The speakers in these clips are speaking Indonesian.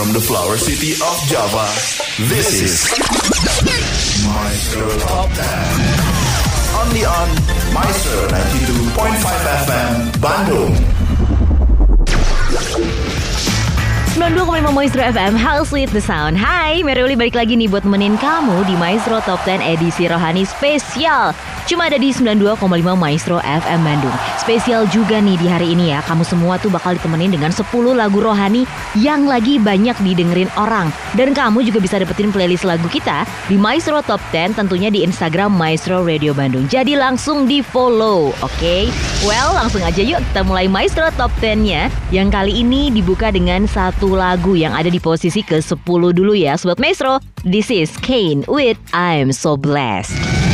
from the flower city of Java, this is Maestro Top 10. Only on Maestro 92.5 FM, Bandung. 92,5 Maestro FM, How Sweet the Sound Hai, Mary balik lagi nih buat temenin kamu di Maestro Top 10 edisi Rohani Spesial Cuma ada di 92,5 Maestro FM Bandung. Spesial juga nih di hari ini ya. Kamu semua tuh bakal ditemenin dengan 10 lagu rohani Yang lagi banyak didengerin orang. Dan kamu juga bisa dapetin playlist lagu kita Di Maestro Top 10 tentunya di Instagram Maestro Radio Bandung. Jadi langsung di follow, oke? Okay? Well, langsung aja yuk kita mulai Maestro Top 10-nya Yang kali ini dibuka dengan satu lagu yang ada di posisi ke-10 dulu ya. Sobat Maestro This is Kane with I'm So Blessed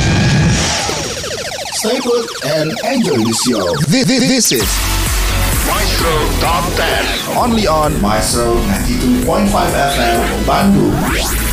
Stay put and enjoy the show. This, this, this is Maestro Top 10. Only on Maestro 92.5 FM Bandung.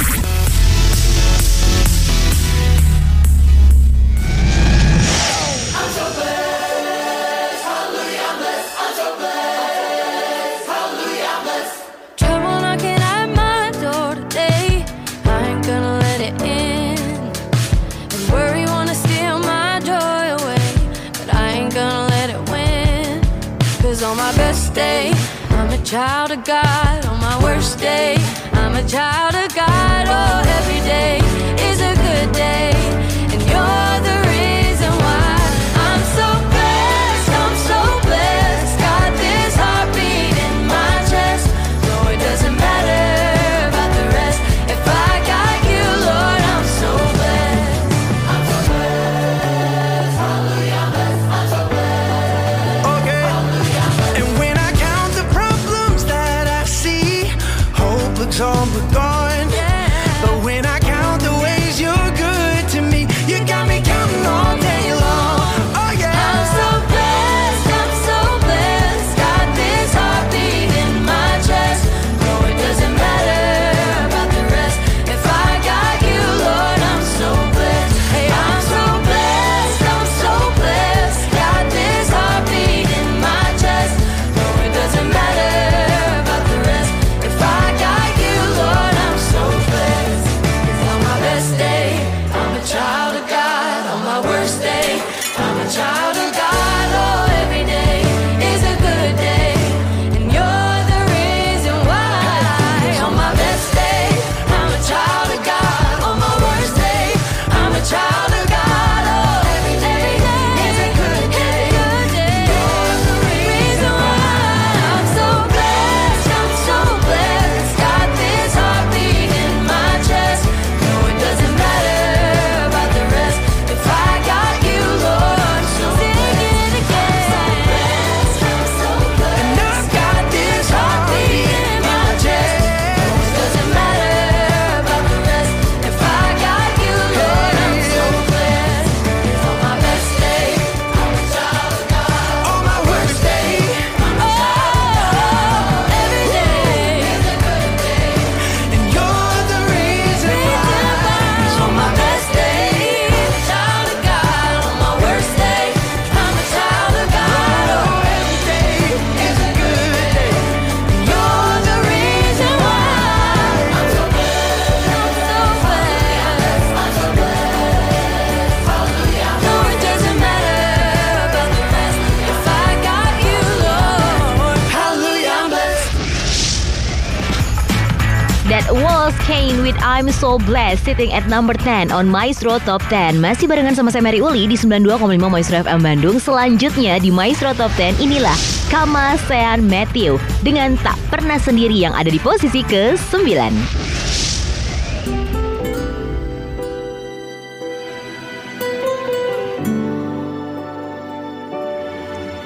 Child of God on my worst day. I'm a child of God, oh, every day is a good day. And you're I'm So Blessed sitting at number 10 on Maestro Top 10. Masih barengan sama saya Mary Uli di 92,5 Maestro FM Bandung. Selanjutnya di Maestro Top 10 inilah Kama Sean Matthew dengan Tak Pernah Sendiri yang ada di posisi ke-9.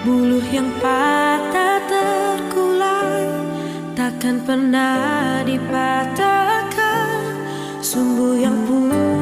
Buluh yang patah terkulai Takkan pernah dipatahkan 不要不。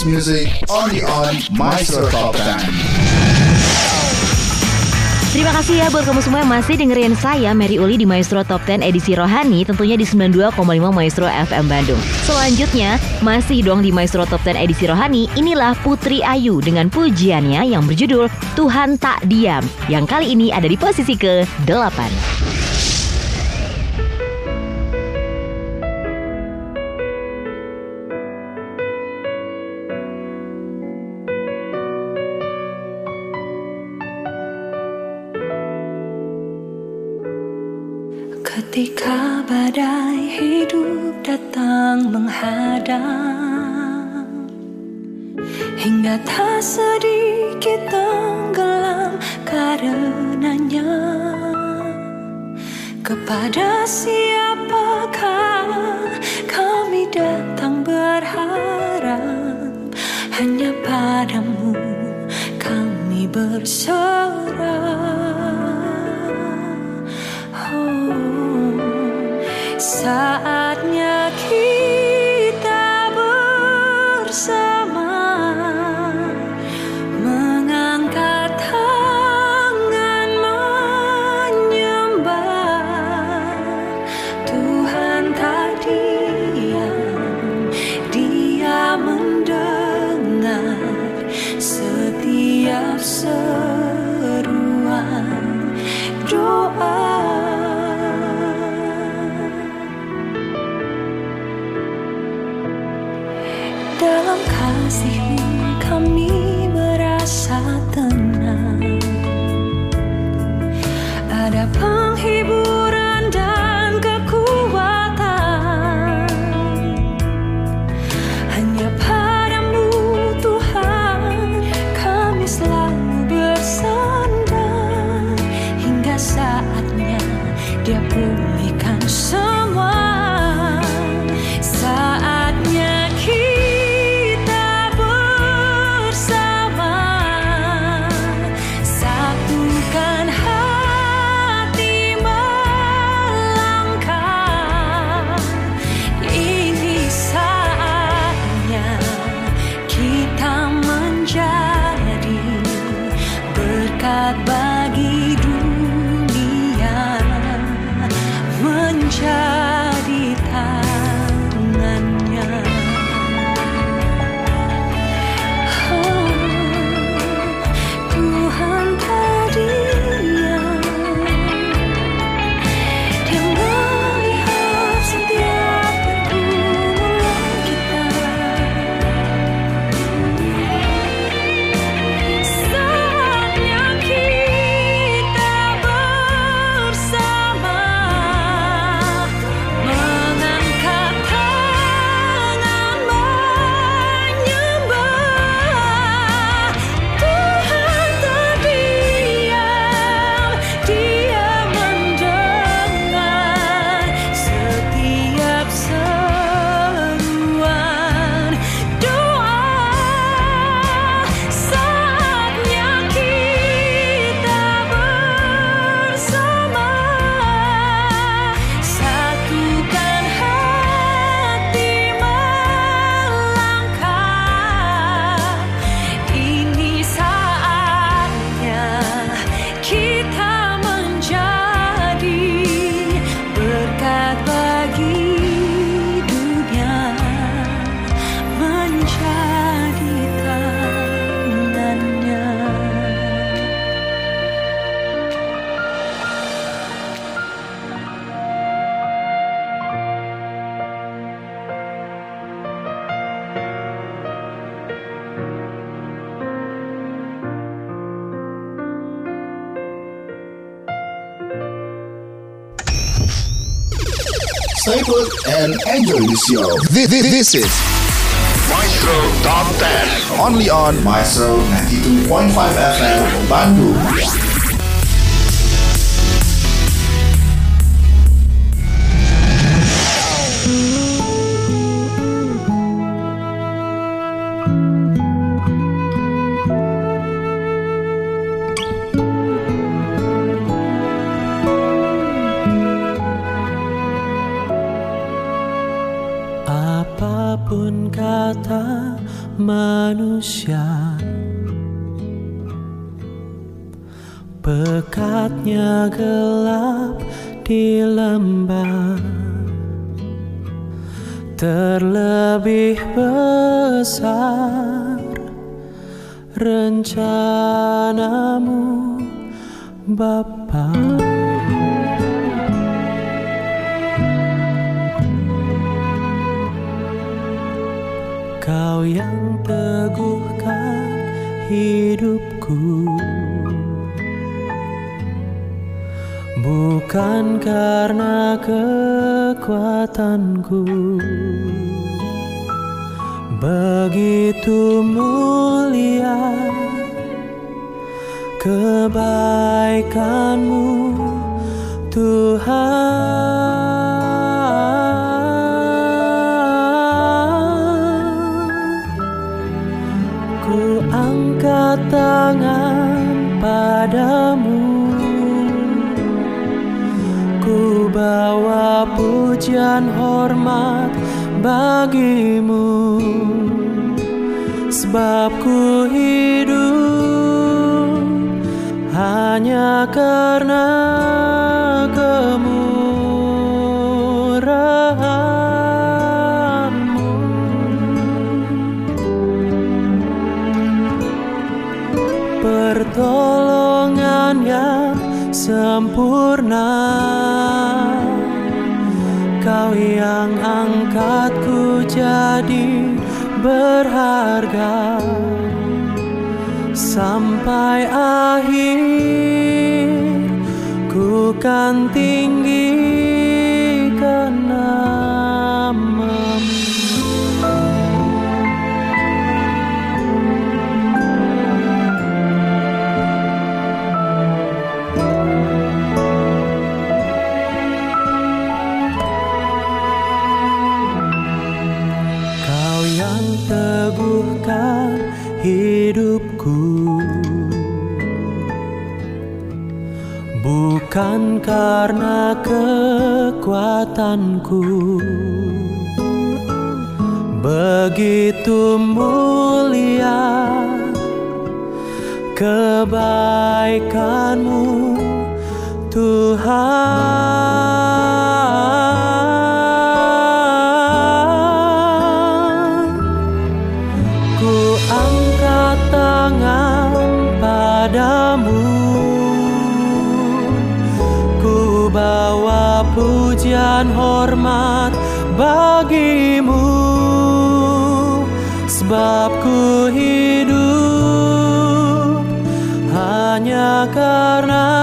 Best music only on Maestro Top 10. Terima kasih ya buat kamu semua yang masih dengerin saya Mary Uli di Maestro Top 10 edisi Rohani tentunya di 92,5 Maestro FM Bandung. Selanjutnya masih dong di Maestro Top 10 edisi Rohani inilah Putri Ayu dengan pujiannya yang berjudul Tuhan Tak Diam yang kali ini ada di posisi ke-8. Karenanya Kepada siapakah kami datang berharap? Hanya padamu kami berserah. Saatnya and enjoy the show. This, this, this is Maestro Top 10. Only on Maestro 92.5 FM Bandung. Pekatnya gelap di lembah Terlebih besar rencanamu Bapa. Kau yang teguhkan hidupku Bukan karena kekuatanku. Begitu mulia kebaikanmu Tuhan. Ku angkat tangan padamu Bawa pujian hormat bagimu. Sebab ku hidup hanya karena kemurahanmu. Yang sempurna Kau yang angkatku jadi berharga. Sampai akhir ku kan tinggikan Bukan karena kekuatanku. Begitu mulia kebaikanmu Tuhan pujian hormat bagimu Sebab ku hidup hanya karena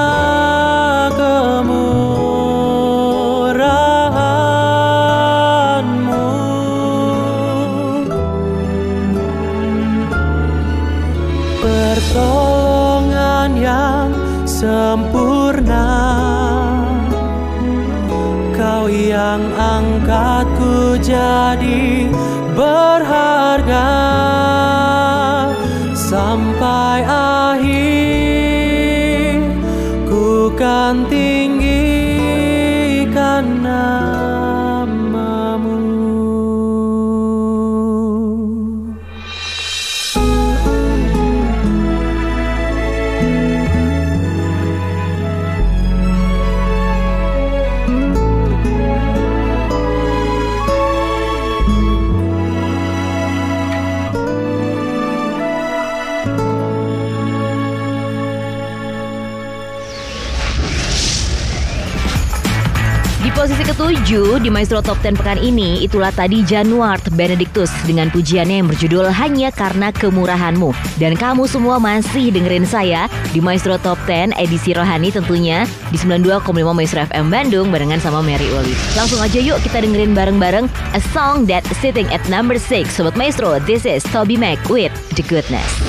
Maestro Top 10 pekan ini itulah tadi Januart Benedictus dengan pujiannya yang berjudul Hanya Karena Kemurahanmu. Dan kamu semua masih dengerin saya di Maestro Top 10 edisi Rohani tentunya di 92,5 Maestro FM Bandung barengan sama Mary Uli. Langsung aja yuk kita dengerin bareng-bareng A Song That Sitting at Number 6 Sobat Maestro. This is Toby Mac with The Goodness.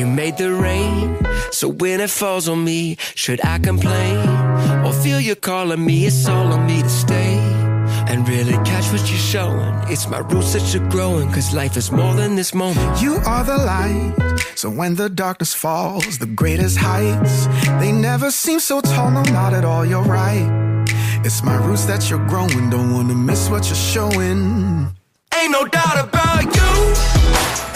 You made the rain, so when it falls on me, should I complain? Or feel you calling me? It's all on me to stay. And really catch what you're showing. It's my roots that you're growing, cause life is more than this moment. You are the light. So when the darkness falls, the greatest heights, they never seem so tall, no, not at all. You're right. It's my roots that you're growing. Don't wanna miss what you're showing. Ain't no doubt about you.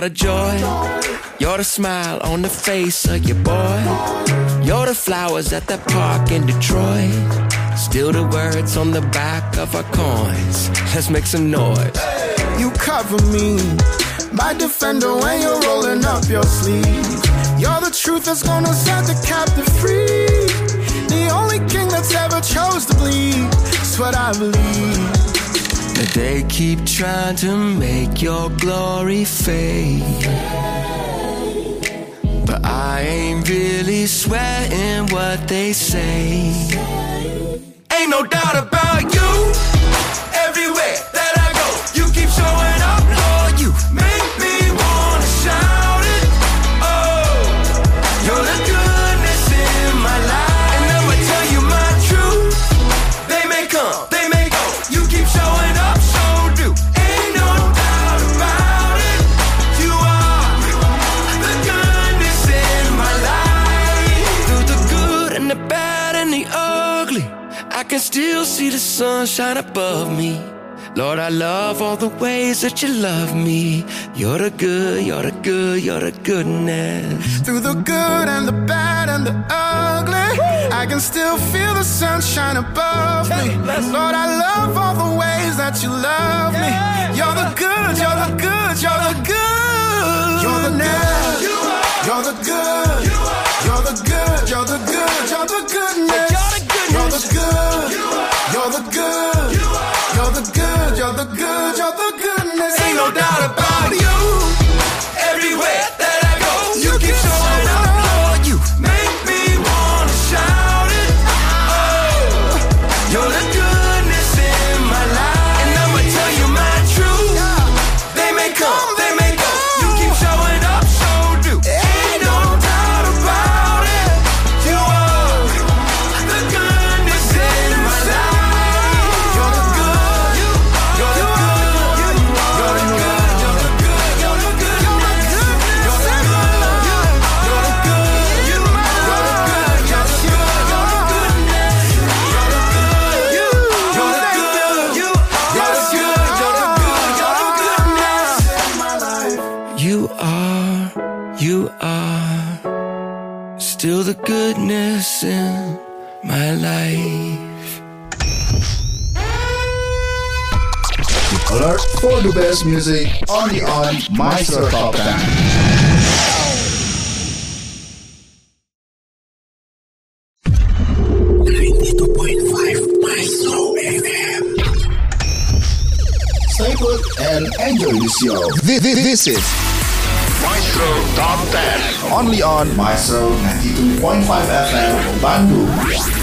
Are the joy. You're the smile on the face of your boy. You're the flowers at that park in Detroit. Still the words on the back of our coins. Let's make some noise. You cover me, my defender when you're rolling up your sleeve. You're the truth that's gonna set the captive free. The only king that's ever chose to bleed. It's what I believe. But they keep trying to make your glory fade. But I ain't really sweating what they say. Ain't no doubt about you. See the sun shine above me. Lord, I love all the ways that you love me. You're the good, you're the good, you're the goodness. Through the good and the bad and the ugly, I can still feel the sunshine above me. Lord, I love all the ways that you love me. You're the good, you're the good, you're the good. You're the good. You're You're the good. You're the good, you're the good, you're the goodness. You're the good. The good, you're the goodness. Ain't no doubt about you. Best music only on Maestro Top 10. Stay put and enjoy the show. This, this, this is Maestro Top 10. Only on Maestro 92.5 FM Bandung.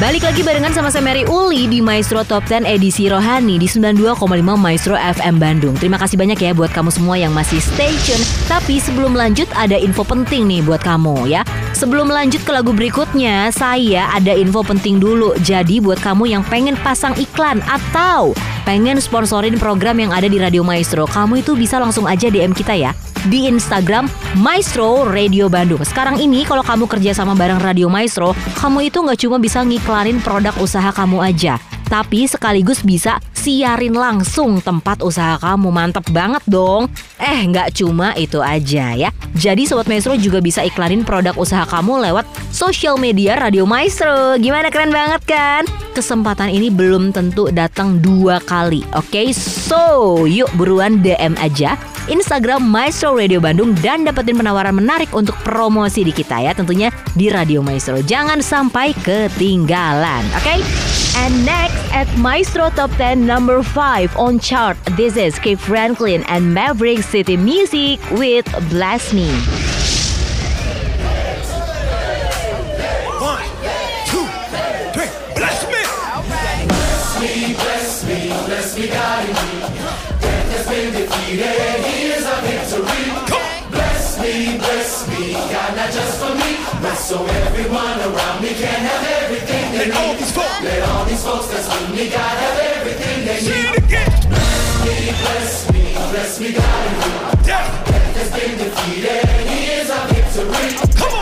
Balik lagi barengan sama saya Mary Uli di Maestro Top 10 edisi Rohani di 92,5 Maestro FM Bandung. Terima kasih banyak ya buat kamu semua yang masih stay tune. Tapi sebelum lanjut ada info penting nih buat kamu ya. Sebelum lanjut ke lagu berikutnya, saya ada info penting dulu. Jadi buat kamu yang pengen pasang iklan atau pengen sponsorin program yang ada di Radio Maestro, kamu itu bisa langsung aja DM kita ya di Instagram Maestro Radio Bandung. Sekarang ini kalau kamu kerja sama bareng Radio Maestro, kamu itu nggak cuma bisa ngiklanin produk usaha kamu aja, tapi sekaligus bisa siarin langsung tempat usaha kamu. Mantep banget dong. Eh, nggak cuma itu aja ya. Jadi Sobat Maestro juga bisa iklanin produk usaha kamu lewat sosial media Radio Maestro. Gimana keren banget kan? Kesempatan ini belum tentu datang dua kali. Oke, so yuk buruan DM aja Instagram Maestro Radio Bandung dan dapetin penawaran menarik untuk promosi di kita ya tentunya di Radio Maestro. Jangan sampai ketinggalan, oke? And next at Maestro Top 10 number 5 on chart. This is K. Franklin and Maverick City Music with Bless Me. One, two, three, bless me. Bless me, bless me, bless me, God in me. Death has been defeated. Let all these folks. Let all these folks that's with me God have everything they need. Say it again. Bless me, bless me, bless me, God and. Death has been defeated. He is our victory. Come on.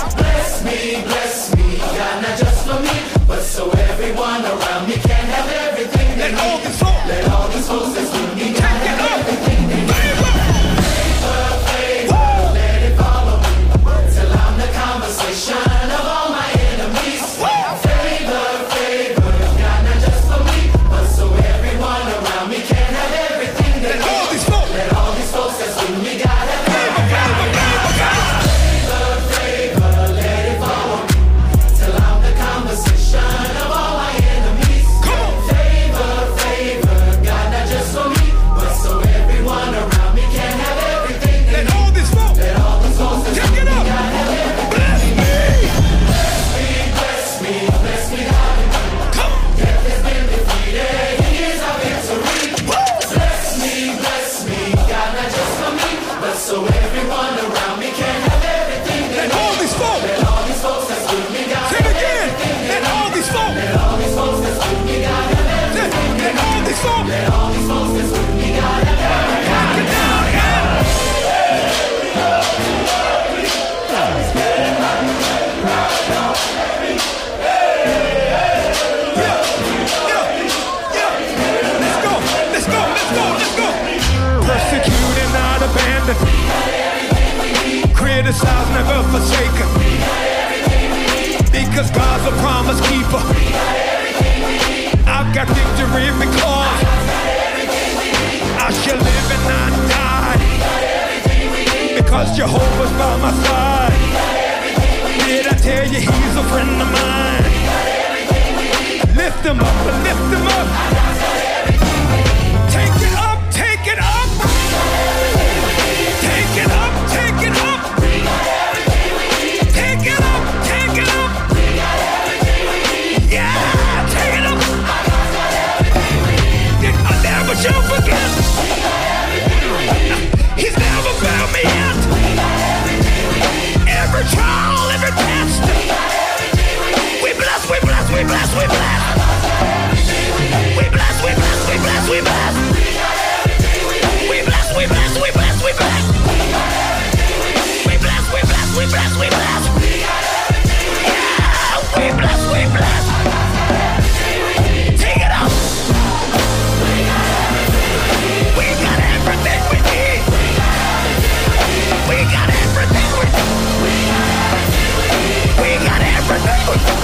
never forsaken. We got everything we need. Because God's a promise keeper. We got everything we need. I've got victory because I got everything we need. I shall live and not die. We got everything we need. Because Jehovah's by my side. We got everything we need. Did I tell you he's a friend of mine? We got everything we need. Lift him up, lift him up. I got everything we bless. We got everything we need. We bless, we bless, we bless, we bless. We got everything we need. We bless, we bless, we bless, we bless. We got everything we need. Yeah, we bless, we bless. Take it up. We got everything we need. We got everything we need. We got everything we need. We got everything we need.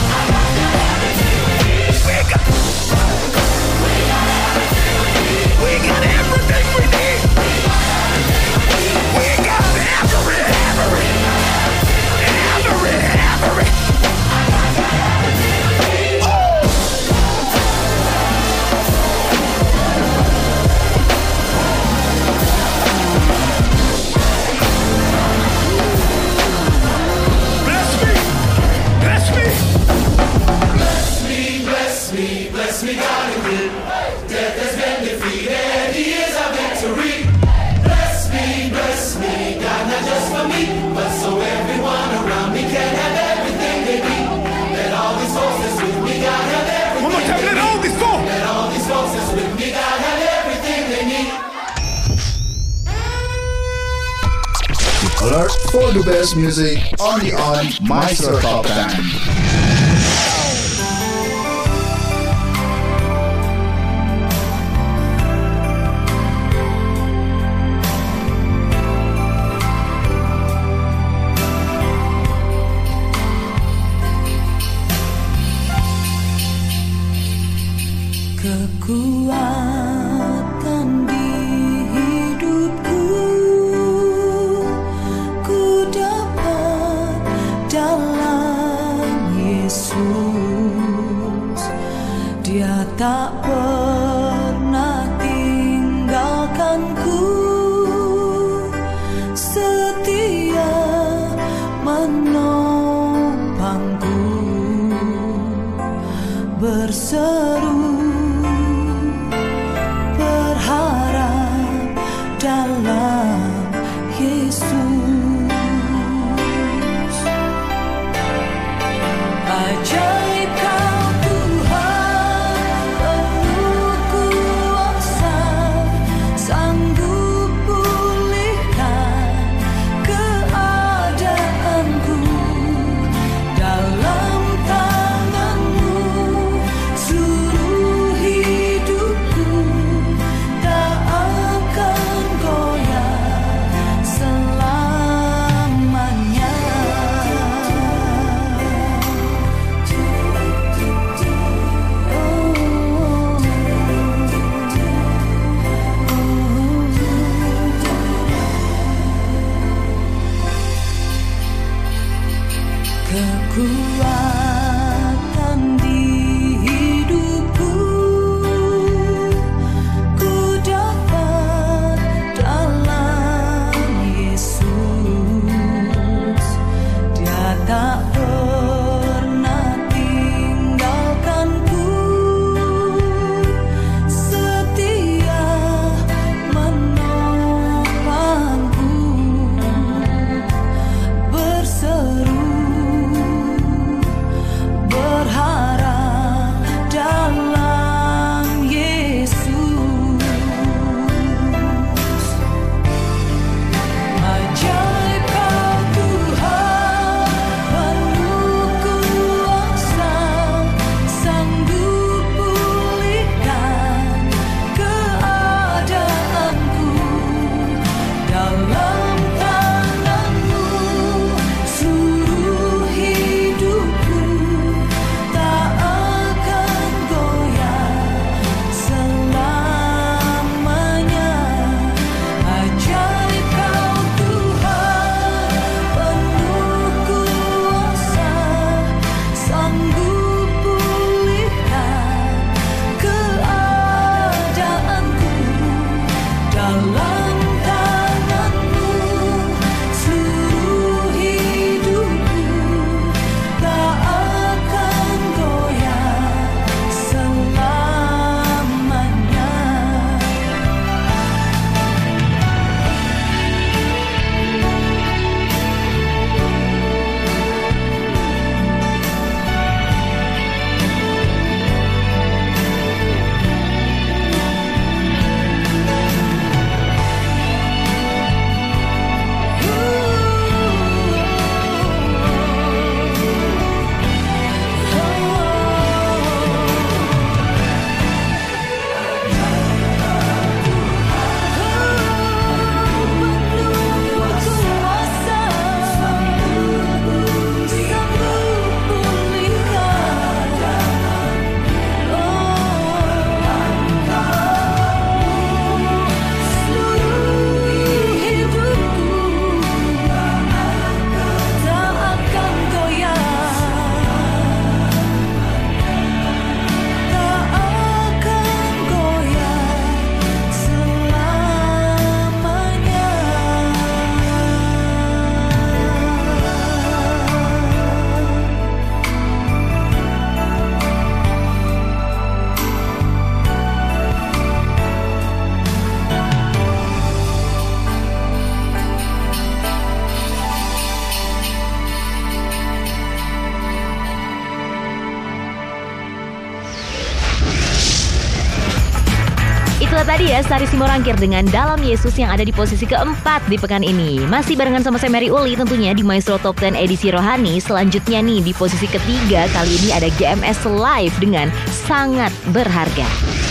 Dia Sari Simorangkir dengan Dalam Yesus yang ada di posisi keempat di pekan ini. Masih barengan sama saya Mary Uli tentunya di Maestro Top 10 edisi Rohani. Selanjutnya nih di posisi ketiga kali ini ada GMS Live dengan Sangat Berharga.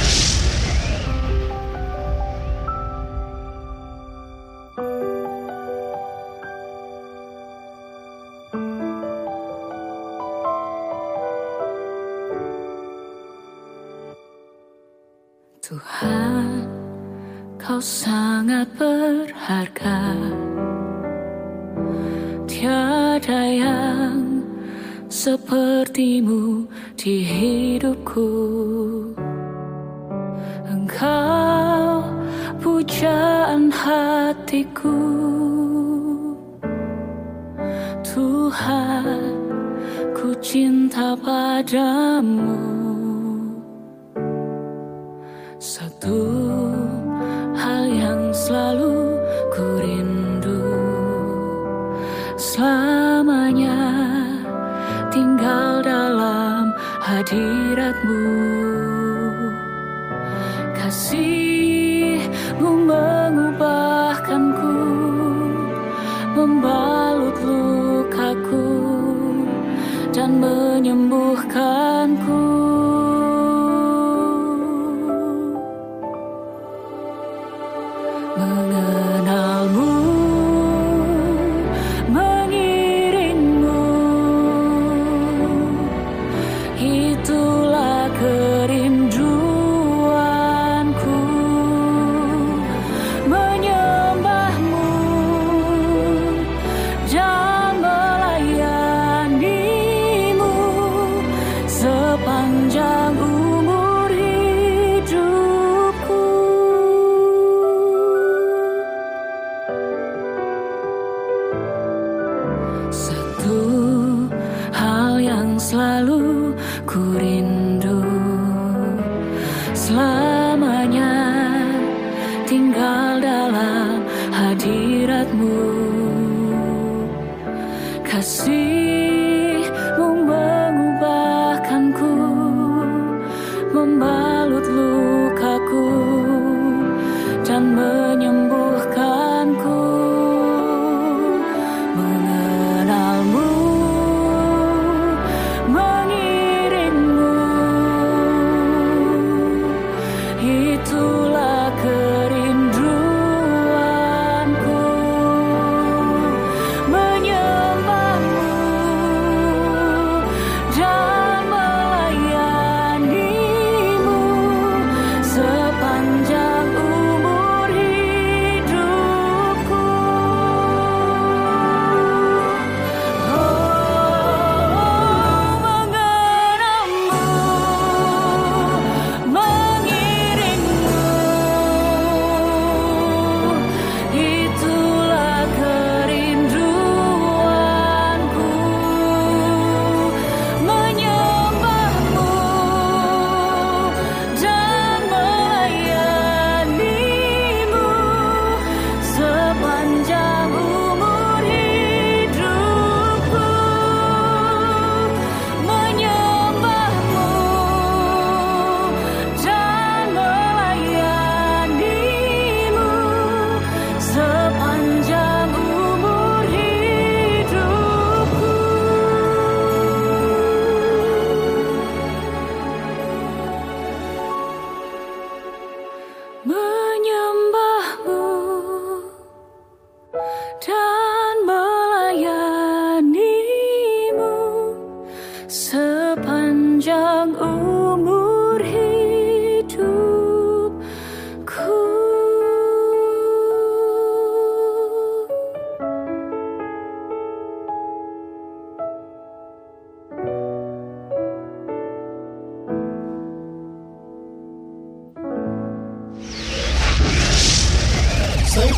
Sangat berharga. Tiada yang sepertimu di hidupku. Engkau pujaan hatiku. Tuhan, ku cinta padamu. Satu selalu ku rindu. Selamanya tinggal dalam hadiratmu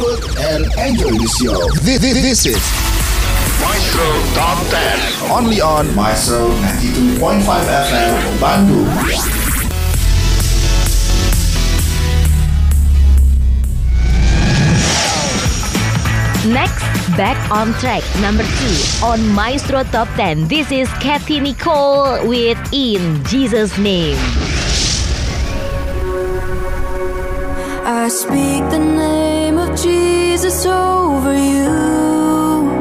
Stay put and enjoy this show. This, this, this is Maestro Top 10. Only on Maestro 92.5 FM Bandung. Next, back on track number two on Maestro Top 10. This is Kathy Nicole with In Jesus Name. I speak the name of Jesus over you.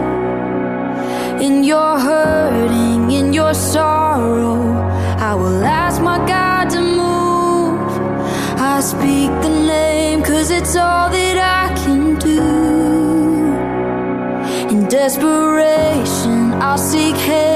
In your hurting, in your sorrow, I will ask my God to move. I speak the name cause it's all that I can do. In desperation, I'll seek heaven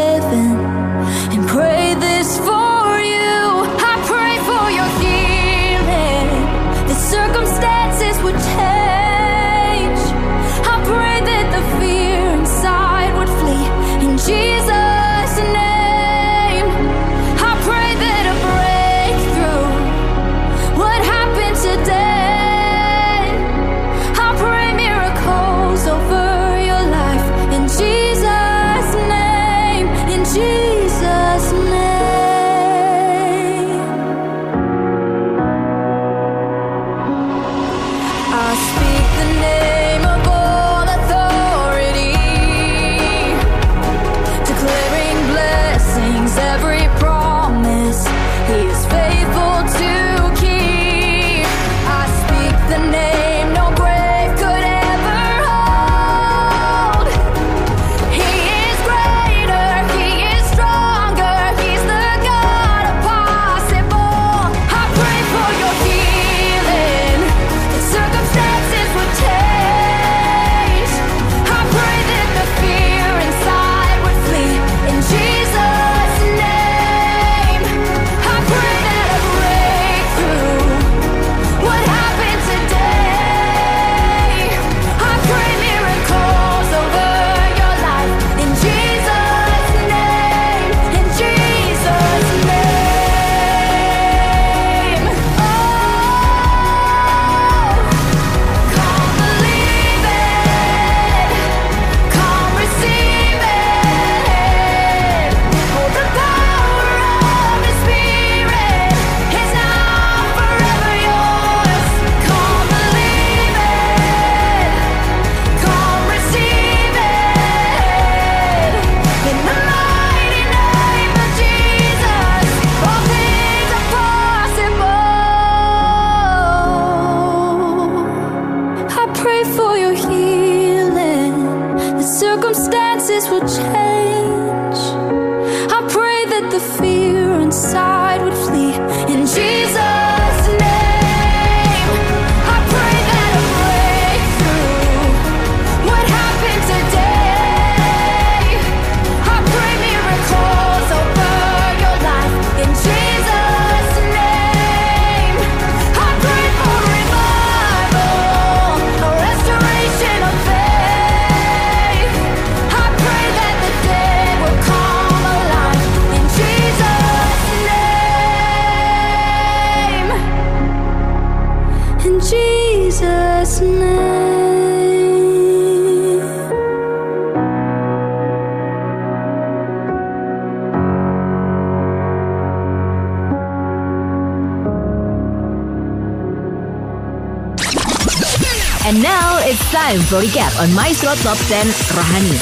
time for recap on Maestro Top 10 Rohani.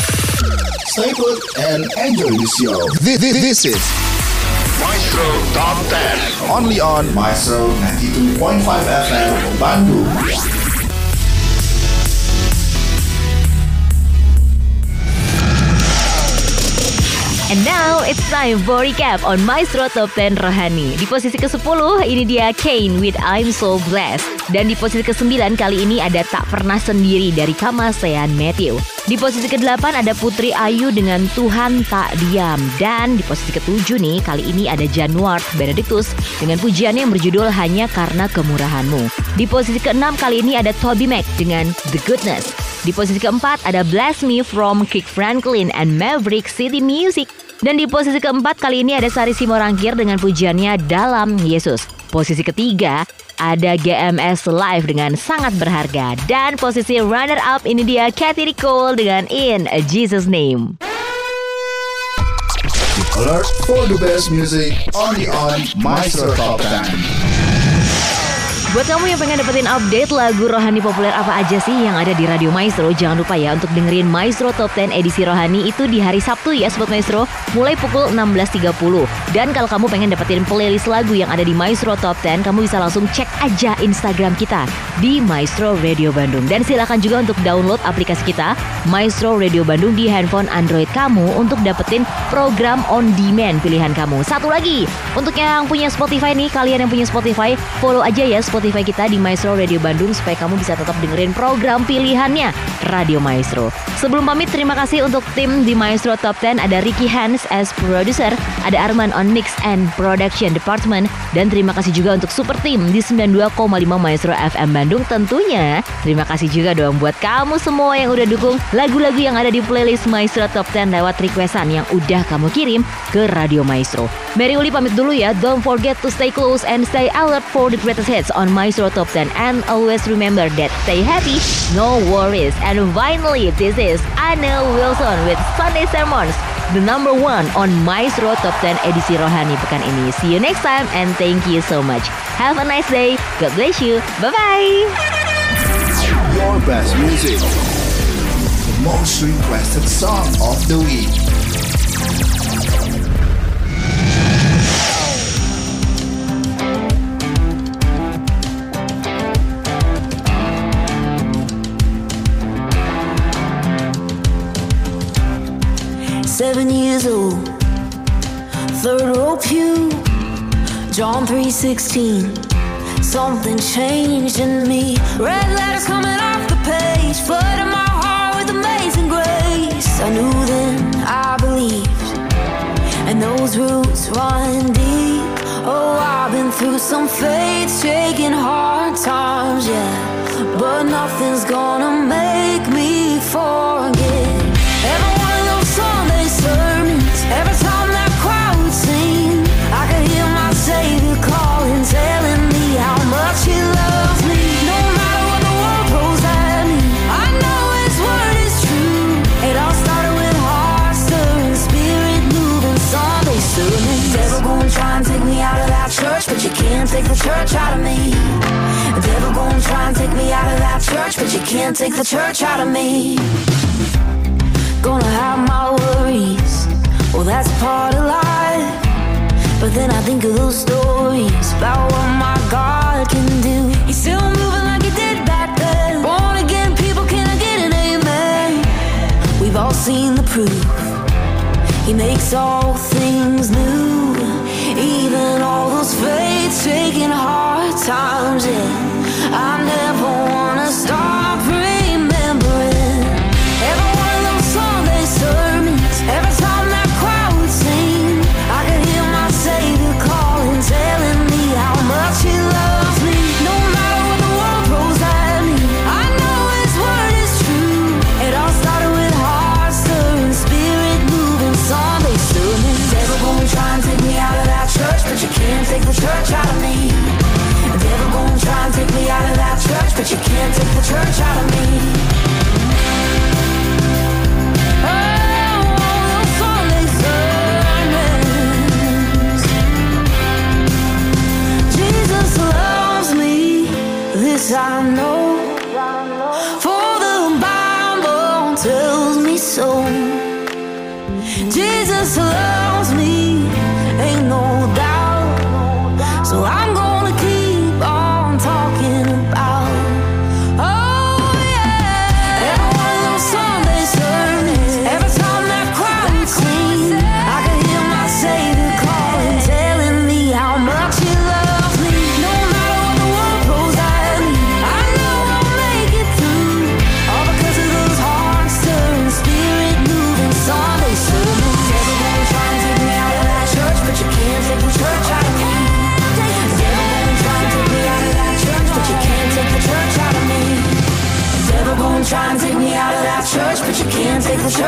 Stay put and enjoy the show. This, this, this is Maestro Top 10. Only on Maestro 92.5 FM Bandung. And now it's time for recap on Maestro Top 10 Rohani. Di posisi ke-10 ini dia Kane with I'm So Blessed. Dan di posisi ke-9 kali ini ada Tak Pernah Sendiri dari Kamasean Matthew. Di posisi ke-8 ada Putri Ayu dengan Tuhan Tak Diam. Dan di posisi ke-7 nih kali ini ada Januar Benedictus dengan pujiannya yang berjudul Hanya Karena Kemurahanmu. Di posisi ke-6 kali ini ada Toby Mac dengan The Goodness. Di posisi keempat ada Bless Me from Kick Franklin and Maverick City Music. Dan di posisi keempat kali ini ada Sari Simorangkir dengan pujiannya Dalam Yesus. Posisi ketiga ada GMS Live dengan Sangat Berharga. Dan posisi runner up ini dia Kathy Nicole dengan In Jesus Name. Alert for the best music only on Maestro Top 10. Buat kamu yang pengen dapetin update lagu rohani populer apa aja sih yang ada di Radio Maestro, jangan lupa ya untuk dengerin Maestro Top 10 edisi rohani itu di hari Sabtu ya Sobat Maestro, mulai pukul 16.30. Dan kalau kamu pengen dapetin playlist lagu yang ada di Maestro Top 10, kamu bisa langsung cek aja Instagram kita di Maestro Radio Bandung. Dan silakan juga untuk download aplikasi kita Maestro Radio Bandung di handphone Android kamu untuk dapetin program on demand pilihan kamu. Satu lagi, untuk yang punya Spotify nih, kalian yang punya Spotify, follow aja ya Spotify kita di Maestro Radio Bandung supaya kamu bisa tetap dengerin program pilihannya Radio Maestro. Sebelum pamit, terima kasih untuk tim di Maestro Top 10 ada Ricky Hans as producer, ada Arman on Mix and Production Department, dan terima kasih juga untuk super team di 92,5 Maestro FM Bandung tentunya. Terima kasih juga dong buat kamu semua yang udah dukung lagu-lagu yang ada di playlist Maestro Top 10 lewat requestan yang udah kamu kirim ke Radio Maestro. Mary Uli pamit dulu ya. Don't forget to stay close and stay alert for the greatest hits on Maestro Top 10 and always remember that stay happy, no worries. And finally, this is Anna Wilson with Sunday Sermons. The number one on Maestro Top 10 edisi Rohani pekan ini. See you next time and thank you so much. Have a nice day. God bless you. Bye-bye. Your best music. The most requested song of the week. Seven years old, third row pew, John 3:16. Something changed in me. Red letters coming off the page, flooding my heart with amazing grace. I knew then, I believed, and those roots run deep. Oh, I've been through some faith-shaking hard times, yeah, but nothing's gonna make me forget. The church out of me. The devil gonna try and take me out of that church, but you can't take the church out of me. Gonna have my worries. Well, that's part of life. But then I think of those stories about what my God can do. He's still moving like he did back then. Born again, people, can I get an amen? We've all seen the proof. He makes all things new lost faith, taking hard times in. I never want. The out of me. Devil gonna try and take me out of that church, but you can't take the church out of me.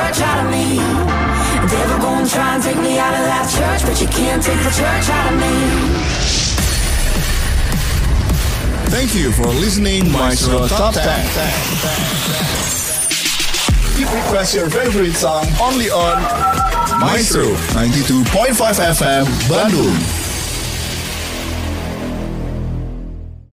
Church out of me. Devil gonna try and take me out of that church, but you can't take the church out of me. Thank you for listening Maestro Top 10. Keep request your favorite song only on Maestro 92.5 FM Bandung.